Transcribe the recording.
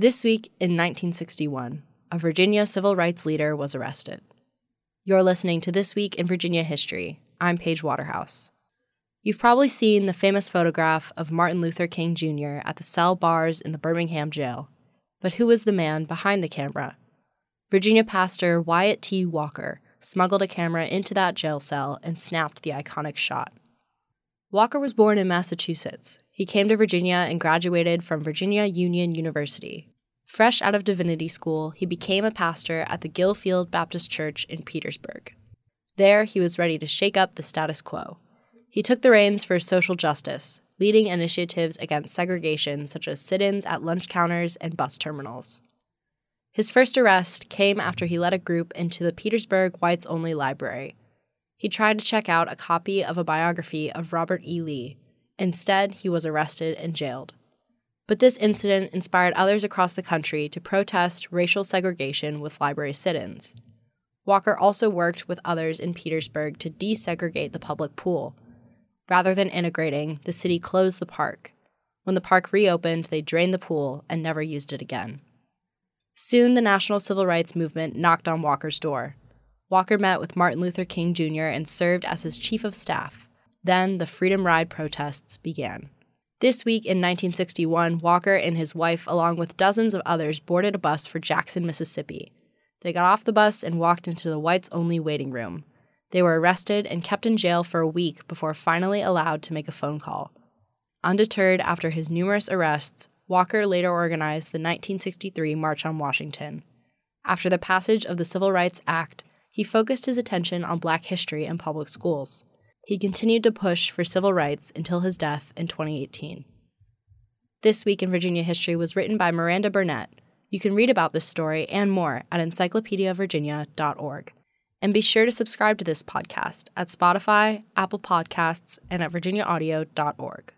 This week in 1961, a Virginia civil rights leader was arrested. You're listening to This Week in Virginia History. I'm Paige Waterhouse. You've probably seen the famous photograph of Martin Luther King Jr. at the cell bars in the Birmingham jail. But who was the man behind the camera? Virginia pastor Wyatt T. Walker smuggled a camera into that jail cell and snapped the iconic shot. Walker was born in Massachusetts. He came to Virginia and graduated from Virginia Union University. Fresh out of divinity school, he became a pastor at the Gillfield Baptist Church in Petersburg. There, he was ready to shake up the status quo. He took the reins for social justice, leading initiatives against segregation such as sit ins at lunch counters and bus terminals. His first arrest came after he led a group into the Petersburg Whites Only Library, he tried to check out a copy of a biography of Robert E. Lee. Instead, he was arrested and jailed. But this incident inspired others across the country to protest racial segregation with library sit ins. Walker also worked with others in Petersburg to desegregate the public pool. Rather than integrating, the city closed the park. When the park reopened, they drained the pool and never used it again. Soon, the national civil rights movement knocked on Walker's door. Walker met with Martin Luther King Jr. and served as his chief of staff. Then the Freedom Ride protests began. This week in 1961, Walker and his wife, along with dozens of others, boarded a bus for Jackson, Mississippi. They got off the bus and walked into the whites only waiting room. They were arrested and kept in jail for a week before finally allowed to make a phone call. Undeterred after his numerous arrests, Walker later organized the 1963 March on Washington. After the passage of the Civil Rights Act, he focused his attention on black history in public schools. He continued to push for civil rights until his death in 2018. This Week in Virginia History was written by Miranda Burnett. You can read about this story and more at encyclopediavirginia.org. And be sure to subscribe to this podcast at Spotify, Apple Podcasts, and at virginiaaudio.org.